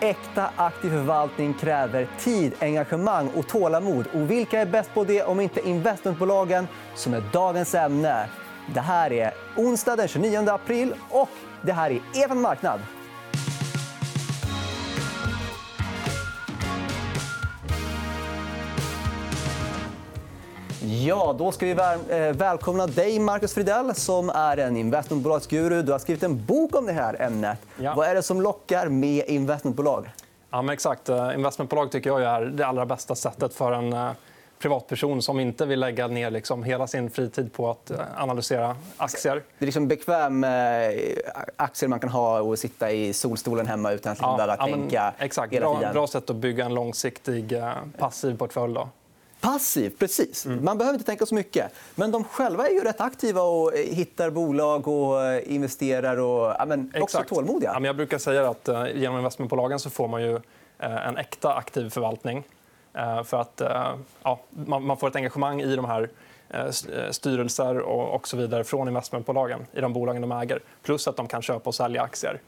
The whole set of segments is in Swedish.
Äkta aktiv förvaltning kräver tid, engagemang och tålamod. Och vilka är bäst på det om inte investmentbolagen som är dagens ämne? Det här är onsdag den 29 april och det här är Even marknad. Ja, då ska vi väl, eh, välkomna dig, Marcus Fridell, som är en investmentbolagsguru. Du har skrivit en bok om det här ämnet. Ja. Vad är det som lockar med investmentbolag? Ja, men exakt. Eh, investmentbolag tycker jag är det allra bästa sättet för en eh, privatperson som inte vill lägga ner liksom hela sin fritid på att analysera aktier. Det är liksom bekväm aktier man kan ha och sitta i solstolen hemma utan att ja, behöva tänka ja, exakt. hela tiden. Bra, bra sätt att bygga en långsiktig passiv portfölj. Då. Passiv, precis. Mm. Man behöver inte tänka så mycket. Men de själva är ju rätt aktiva och eh, hittar bolag och eh, investerar och ja, men också Exakt. tålmodiga. Ja, men jag brukar säga att eh, genom investmentbolagen så får man ju en äkta aktiv förvaltning. För att ja, man får ett engagemang i de här styrelser och så vidare från investmentbolagen i de bolagen de äger. Plus att de kan köpa och sälja aktier.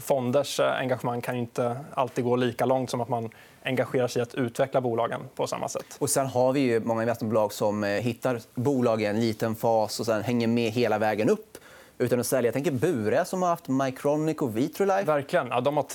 Fonders engagemang kan inte alltid gå lika långt som att man engagerar sig i att utveckla bolagen på samma sätt. Och sen har vi ju många investmentbolag som eh, hittar bolag i en liten fas och sen hänger med hela vägen upp utan att sälja. Jag tänker Bure som har haft Mycronic och Vitrolife. Verkligen. Ja, de har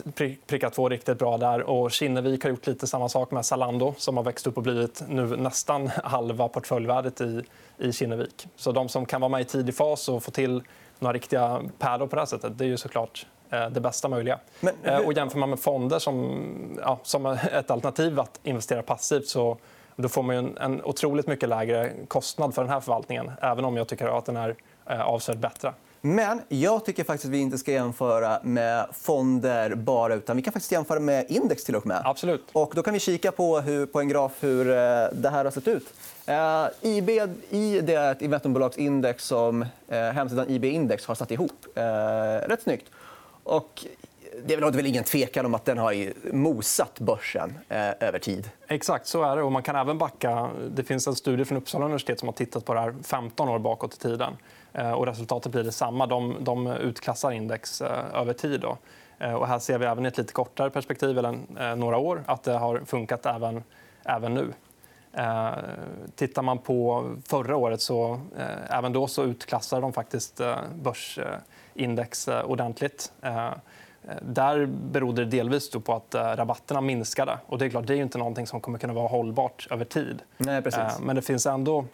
prickat två riktigt bra där. Och Kinnevik har gjort lite samma sak med Zalando som har växt upp och blivit nu nästan halva portföljvärdet i, i Kinnevik. Så de som kan vara med i tidig fas och få till några riktiga pärlor på det här sättet det är ju såklart Eh, det bästa möjliga. Men, eh, och jämför man med fonder som, ja, som ett alternativ att investera passivt så då får man en, en otroligt mycket lägre kostnad för den här förvaltningen även om jag tycker att den är eh, avsevärt bättre. Men jag tycker faktiskt att vi inte ska jämföra med fonder bara. utan Vi kan faktiskt jämföra med index. till och med. Absolut. Och då kan vi kika på, hur, på en graf hur det här har sett ut. Uh, IB, I det är ett investmentbolagsindex som uh, hemsidan IB Index har satt ihop. Uh, rätt snyggt. Och det är väl ingen tvekan om att den har mosat börsen eh, över tid. Exakt, så är det. Och man kan även backa. Det finns en studie från Uppsala universitet som har tittat på det här 15 år bakåt i tiden. Eh, och resultatet blir detsamma. De, de utklassar index eh, över tid. Då. Eh, och här ser vi även i ett lite kortare perspektiv, eller eh, några år, att det har funkat även, även nu. Eh, tittar man på förra året så eh, även då så utklassade de faktiskt börs index eh, ordentligt. Eh, där berodde det delvis på att eh, rabatterna minskade. Och det är klart, det är inte någonting som kommer kunna vara hållbart över tid. Nej, precis. Men det finns ändå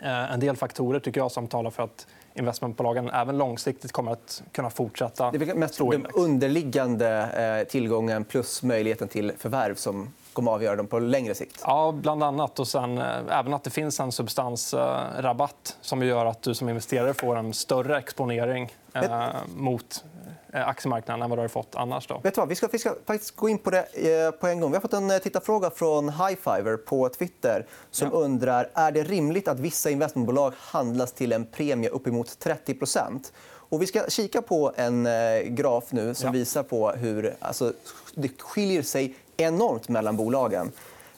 en del faktorer tycker jag, som talar för att investmentbolagen även långsiktigt kommer att kunna fortsätta Det är mest den underliggande tillgången plus möjligheten till förvärv som kommer att avgöra dem på längre sikt? Ja, bland annat. Och sen, eh, även att det finns en substansrabatt som gör att du som investerare får en större exponering eh, mot eh, aktiemarknaden än vad du har fått annars. Då. Vet du vad? Vi, ska, vi ska faktiskt gå in på det eh, på en gång. Vi har fått en tittarfråga från Highfiver på Twitter som ja. undrar är det rimligt att vissa investmentbolag handlas till en premie uppemot 30 och vi ska kika på en graf nu som ja. visar på hur alltså, det skiljer sig enormt mellan bolagen.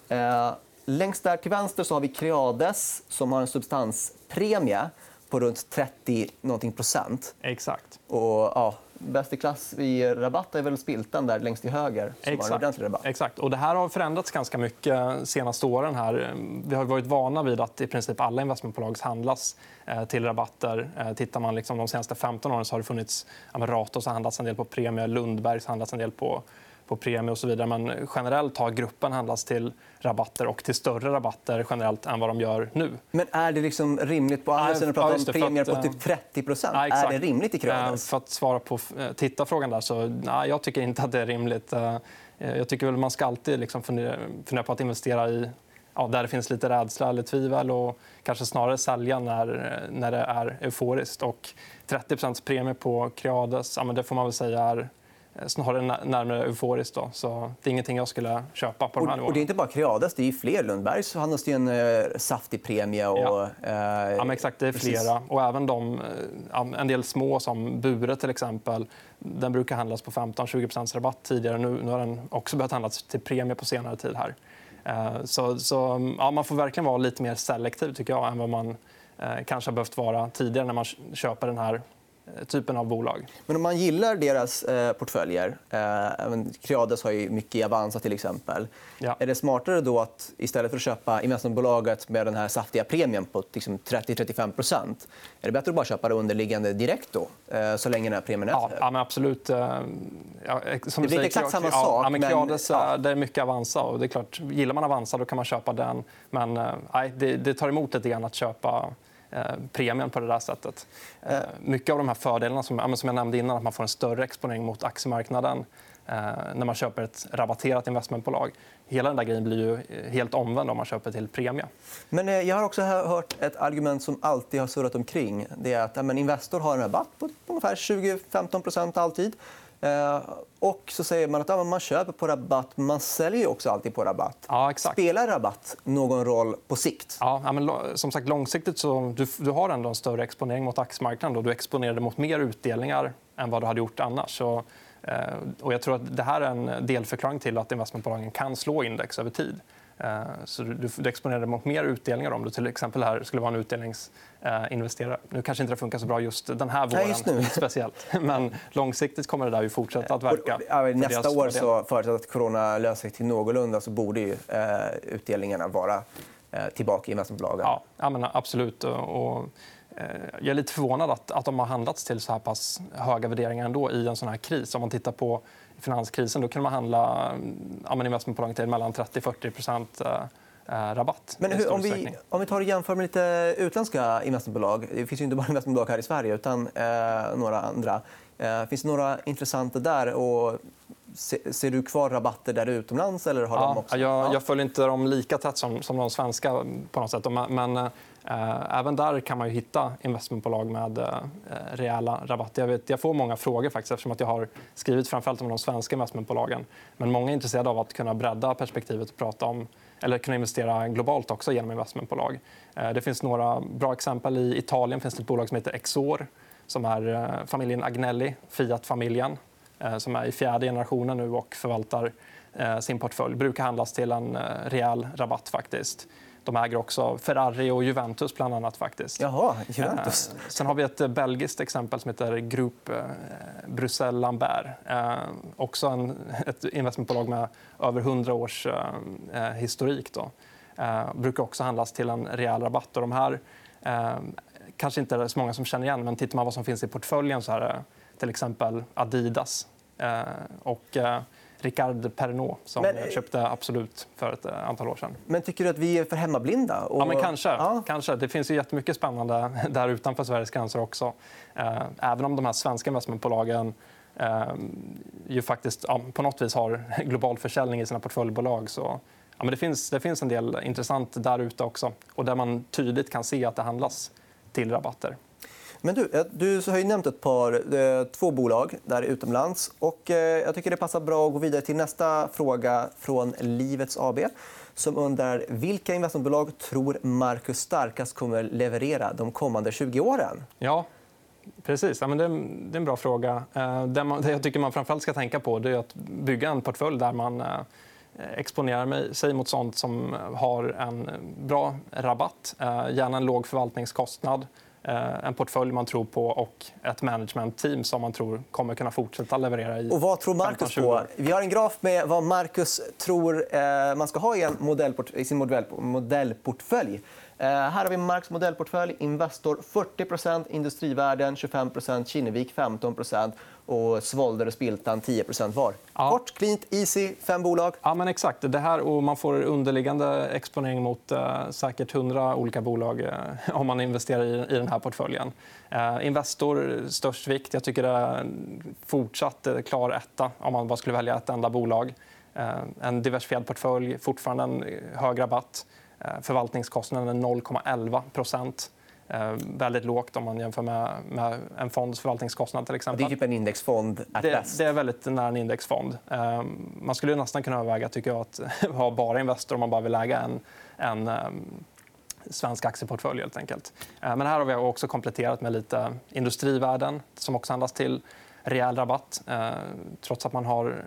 Eh, längst där till vänster så har vi Creades som har en substanspremie på runt 30 någonting procent. Exakt. Och, ja, bäst i klass i rabatt är väl Spiltan där längst till höger. Som Exakt. Har rabatt. Exakt. Och det här har förändrats ganska mycket de senaste åren. Här. Vi har varit vana vid att i princip alla investmentbolag handlas eh, till rabatter. Eh, tittar man liksom de senaste 15 åren så har det funnits ja, Ratos har handlats en del på premie, Lundbergs har handlats en del på på premie och så vidare. Men generellt har gruppen handlats till rabatter och till större rabatter generellt än vad de gör nu. Men är det liksom rimligt på andra sidan att prata om premier på typ 30 ja, Är det rimligt i Creades? För att svara på eh, tittarfrågan där så nej, jag tycker inte att det är rimligt. Eh, jag tycker väl man ska alltid liksom fundera, fundera på att investera i ja, där det finns lite rädsla eller tvivel och kanske snarare sälja när, när det är euforiskt. Och 30% premie på Creades ja, men det får man väl säga är Eh, snarare närmare euforiskt. Då. Så det är ingenting jag skulle köpa på de här och, och Det är inte bara Creades, det är fler. Lundbergs handlas det en uh, saftig premie. Och, ja. Uh, ja, exakt, det är flera. Och även de, en del små, som Bure till exempel. Den brukar handlas på 15-20% rabatt tidigare. Nu, nu har den också börjat handlas till premie på senare tid. här. Uh, så, så ja, Man får verkligen vara lite mer selektiv tycker jag, än vad man kanske har behövt vara tidigare när man köper den här typen av bolag. Men om man gillar deras eh, portföljer, eh, Creades har ju mycket i Avanza till exempel. Ja. Är det smartare då att istället för att köpa investmentbolaget med den här saftiga premien på liksom 30-35% är det bättre att bara köpa det underliggande direkt då, eh, så länge den här premien är Ja, ja men absolut. Eh, Ja, som det blir inte exakt samma sak. Ja, men Creades, men, ja. det är mycket Avanza. Och det är klart, gillar man Avanza då kan man köpa den. Men eh, nej, det, det tar emot lite grann att köpa eh, Eh, premien på det där sättet. Eh, mycket av de här fördelarna som, som jag nämnde innan, att man får en större exponering mot aktiemarknaden eh, när man köper ett rabatterat investmentbolag. Hela den där grejen blir ju helt omvänd om man köper till premie. Men jag har också hört ett argument som alltid har surrat omkring. Det är att men Investor har en rabatt på ungefär 20-15% alltid. Eh, och så säger man att man köper på rabatt, men man säljer också alltid på rabatt. Ja. Spelar rabatt någon roll på sikt? Ja, men som sagt, långsiktigt så du, du har ändå en större exponering mot aktiemarknaden. Då. Du exponerar dig mot mer utdelningar än vad du hade gjort annars. Så, eh, och jag tror att det här är en delförklaring till att investmentbolagen kan slå index över tid. Eh, så du, du exponerar dig mot mer utdelningar om du till exempel här skulle vara en utdelningsinvesterare. Nu kanske inte det funkar så bra just den här våren, Nej, speciellt. men långsiktigt kommer det där ju fortsätta att verka. Ja, nästa år, så förutsatt att corona löser sig till någorlunda, så borde ju, eh, utdelningarna vara eh, tillbaka i investmentbolagen. Ja, men absolut. Och, eh, jag är lite förvånad att, att de har handlats till så här pass höga värderingar ändå i en sån här kris. Om man tittar på finanskrisen då kunde man handla ja, investmentbolagen till mellan 30-40 eh, rabatt. Men hur, om, vi, om vi tar och jämför med lite utländska investmentbolag. Det finns ju inte bara investmentbolag här i Sverige, utan eh, några andra. Eh, finns det några intressanta där? Och se, ser du kvar rabatter där utomlands? Eller har ja, de också... jag, jag följer inte dem lika tätt som, som de svenska. på något sätt. Men Eh, Eh, även där kan man ju hitta investmentbolag med eh, rejäla rabatter. Jag, vet, jag får många frågor faktiskt, eftersom att jag har skrivit framförallt om de svenska investmentbolagen. Men många är intresserade av att kunna bredda perspektivet och prata om eller kunna investera globalt också genom investmentbolag. Eh, det finns några bra exempel. I Italien finns det ett bolag som heter Exor som är familjen Agnelli, Fiat-familjen som är i fjärde generationen nu och förvaltar sin portfölj. brukar handlas till en rejäl rabatt. faktiskt. De äger också Ferrari och Juventus. bland annat. faktiskt. Jaha, Juventus. Eh, sen har vi ett belgiskt exempel som heter Group eh, Bruxelles Lambert. Eh, också en, ett investmentbolag med över 100 års historik. Då. brukar också handlas till en rejäl rabatt. Och de här kanske inte är så många som känner igen, men tittar man vad som finns i portföljen så är det till exempel Adidas. och Ricard Pernod som men, jag köpte Absolut för ett eh, antal år sedan. Men tycker du att vi är för hemmablinda? Och... Ja, men kanske. Ja. kanske. Det finns ju jättemycket spännande där utanför Sveriges gränser också. Eh, även om de här svenska investmentbolagen eh, ju faktiskt ja, på något vis har global försäljning i sina portföljbolag så ja, men det, finns, det finns en del intressant där ute också och där man tydligt kan se att det handlas till rabatter. Men du, eh, du har ju nämnt ett par, eh, två bolag där utomlands. Och eh, jag tycker det passar bra att gå vidare till nästa fråga från Livets AB som undrar vilka investmentbolag tror Marcus starkast kommer leverera de kommande 20 åren. Ja, Precis. Ja, men det, är en bra fråga. Det, man, jag tycker man framförallt ska tänka på är att bygga en portfölj där man exponerar sig mot sånt som har en bra rabatt, gärna en låg förvaltningskostnad en portfölj man tror på och ett management-team som man tror kommer kunna fortsätta leverera i och Vad tror Marcus på? Vi har en graf med vad Marcus tror eh, man ska ha i, en modellport i sin modellportfölj. Eh, här har vi Marks modellportfölj. Investor 40% Industrivärden 25% Kinnevik 15% och Svolder och Spiltan 10% var. Ja. Kort, cleant, easy, fem bolag. Ja, men exakt. Det här, och man får underliggande exponering mot eh, säkert 100 olika bolag eh, om man investerar i, i den här portföljen. Eh, Investor, störst vikt. Jag tycker det är fortsatt eh, klar etta om man bara skulle välja ett enda bolag. Eh, en diversifierad portfölj, fortfarande en hög rabatt. Eh, förvaltningskostnaden är 0,11 Eh, väldigt lågt om man jämför med, med en fonds förvaltningskostnad. Till exempel. Det är typ en indexfond det, best. Det är väldigt nära en indexfond. Eh, man skulle nästan kunna överväga tycker jag, att ha bara Investor om man bara vill äga en, en svensk aktieportfölj. Helt enkelt. Men här har vi också kompletterat med lite industrivärden som också handlas till rejäl rabatt. Eh, trots att man har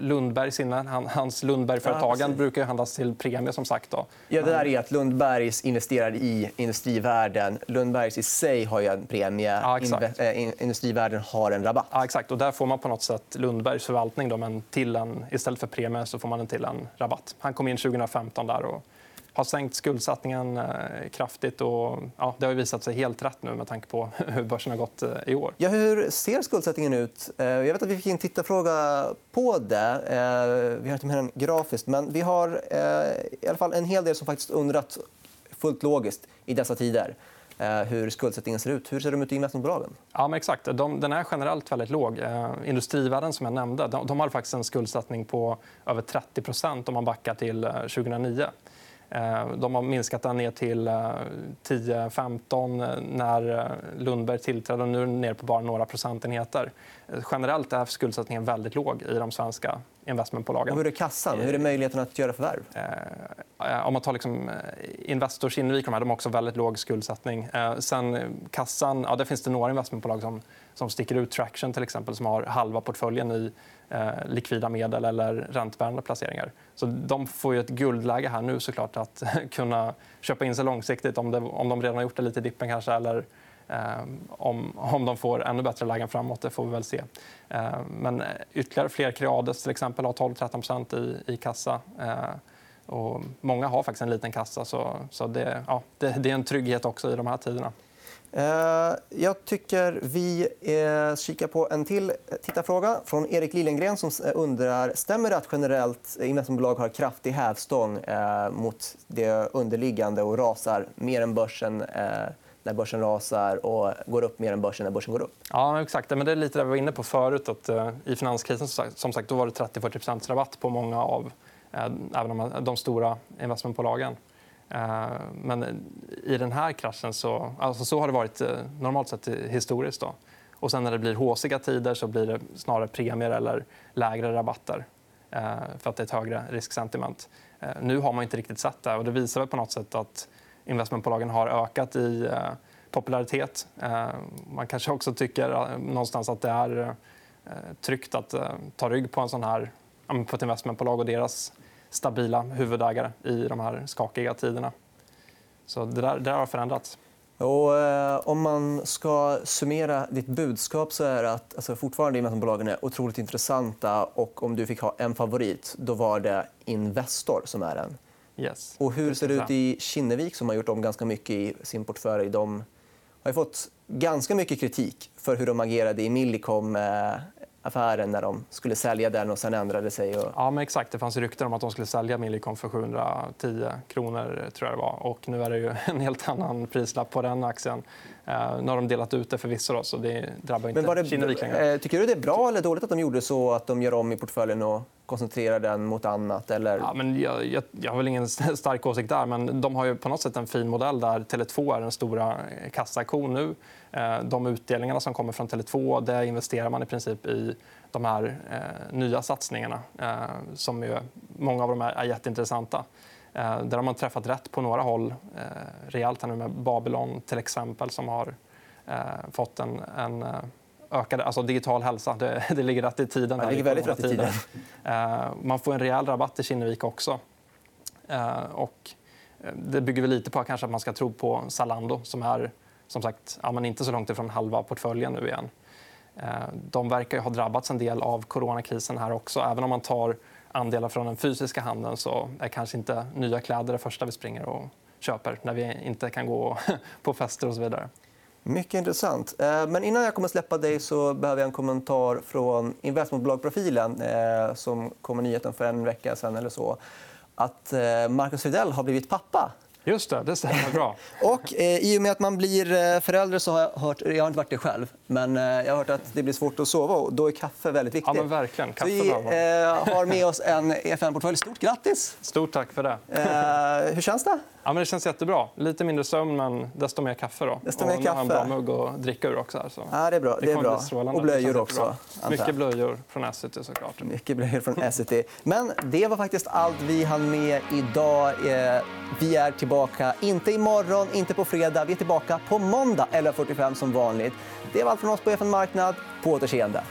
Lundberg inne. hans Lundbergföretagen ja, brukar handlas till premie. som sagt. Då. Ja, det där är att Lundbergs investerar i industrivärden. Lundbergs i sig har ju en premie. Ja, industrivärden har en rabatt. Ja, exakt. Och där får man på något sätt Lundbergs förvaltning. Då, men till en, istället för premie så får man den till en rabatt. Han kom in 2015 där och har sänkt skuldsättningen eh, kraftigt. Och, ja, det har visat sig helt rätt nu med tanke på hur börsen har gått eh, i år. Ja, hur ser skuldsättningen ut? Eh, jag vet att vi fick en tittarfråga på det. Vi har inte med den grafiskt. Men vi har i alla fall en hel del som faktiskt undrat fullt logiskt i dessa tider hur skuldsättningen ser ut. Hur ser de ut i investmentbolagen? Ja, men exakt. De, den är generellt väldigt låg. Eh, industrivärden som jag nämnde de, de har faktiskt en skuldsättning på över 30% om man backar till 2009. Eh, de har minskat den ner till 10-15 eh, när eh, Lundberg tillträdde. Nu är den ner på bara några procentenheter. Generellt är skuldsättningen väldigt låg i de svenska investmentbolagen. Och hur är kassan? Hur är möjligheten att göra förvärv? Om man tar liksom Investors Kinnevik de har också väldigt låg skuldsättning. Sen kassan, ja, där finns det några investmentbolag som, som sticker ut. Traction till exempel, som har halva portföljen i Eh, likvida medel eller räntebärande placeringar. Så de får ju ett guldläge här nu såklart att kunna köpa in sig långsiktigt om, det, om de redan har gjort det lite i dippen kanske eller eh, om, om de får ännu bättre lägen framåt. Det får vi väl se. Eh, men ytterligare fler Creades till exempel har 12-13 i, i kassa. Eh, och många har faktiskt en liten kassa. Så, så det, ja, det, det är en trygghet också i de här tiderna. Eh, jag tycker vi eh, kikar på en till tittarfråga från Erik Liljengren som eh, undrar stämmer det att generellt investmentbolag har kraftig hävstång mot det underliggande och rasar mer än börsen när börsen rasar och går upp mer än börsen när börsen går upp. Ja, exakt. Men det är lite det vi var inne på förut. Att, I finanskrisen som sagt, då var det 30-40 rabatt på många av även de stora investmentbolagen. Eh, men i den här kraschen så, alltså så har det varit eh, normalt sett historiskt. Då. Och sen när det blir håsiga tider så blir det snarare premier eller lägre rabatter eh, för att det är ett högre risksentiment. Nu har man inte riktigt sett det. och Det visar väl på något sätt att investmentbolagen har ökat i popularitet. Man kanske också tycker någonstans att det är tryggt att ta rygg på en sån här på ett investmentbolag och deras stabila huvudägare i de här skakiga tiderna. Så det där, det där har förändrats. Och, eh, om man ska summera ditt budskap så är det att alltså, fortfarande investmentbolagen är otroligt intressanta. och Om du fick ha en favorit, då var det Investor som är den. Yes. Och hur ser det ut i Kinnevik, som har gjort om ganska mycket i sin portfölj? De har fått ganska mycket kritik för hur de agerade i Millicom eh, affären när de skulle sälja den och sen ändrade sig. Och... Ja, men exakt. Det fanns rykten om att de skulle sälja Millicom för 710 kronor. Tror jag det var. Och nu är det ju en helt annan prislapp på den aktien. Eh, nu har de delat ut det förvisso, då, så det drabbar inte men det, Kinnevik längre. Eh, tycker du det är bra eller dåligt att de gjorde så att de gör om i portföljen och koncentrera den mot annat? Eller... Ja, men jag, jag, jag har väl ingen stark åsikt där. Men de har ju på något sätt en fin modell där Tele2 är den stora eh, kassakon nu. Eh, de utdelningarna som kommer från Tele2 det investerar man i princip i de här eh, nya satsningarna. Eh, som ju, många av dem är, är jätteintressanta. Eh, där har man träffat rätt på några håll eh, rejält. Här nu med Babylon till exempel som har eh, fått en, en eh, eh, ökad alltså digital hälsa. Det, det ligger rätt i tiden. det ligger väldigt rätt i tiden. Eh, man får en rejäl rabatt i Kinnevik också. och det bygger väl lite på kanske att man ska tro på Zalando som är som sagt ja, men inte så långt ifrån halva portföljen nu igen. De verkar ha drabbats en del av coronakrisen här också. Även om man tar andelar från den fysiska handeln så är kanske inte nya kläder det första vi springer och köper när vi inte kan gå på fester och så vidare. Mycket intressant. Eh, men innan jag kommer släppa dig så behöver jag en kommentar från investmentbolagprofilen eh, som kom med nyheten för en vecka sen eller så. Att eh, Marcus Fidel har blivit pappa. Just det, det stämmer bra. och, eh, I och med att man blir eh, förälder så har jag hört, jag har inte varit det själv, men eh, jag har hört att det blir svårt att sova och då är kaffe väldigt viktigt. Ja, men verkligen. Kaffe vi eh, har med oss en EFN-portfölj. Stort grattis! Stort tack för det. Eh, hur känns det? Ja, men det känns jättebra. Lite mindre sömn, men desto mer kaffe. Då. Desto mer kaffe. Och en bra mugg att dricka ur. Också här, så. Ja, det är bra. Det, är bra. Och blöjor också. Mycket blöjor från Essity. Såklart. Mycket blöjor från Essity. Men det var faktiskt allt vi hann med idag. Eh, vi är tillbaka, inte imorgon, inte på fredag. Vi är tillbaka på måndag 11.45 som vanligt. Det var allt från oss på FN Marknad. På återseende.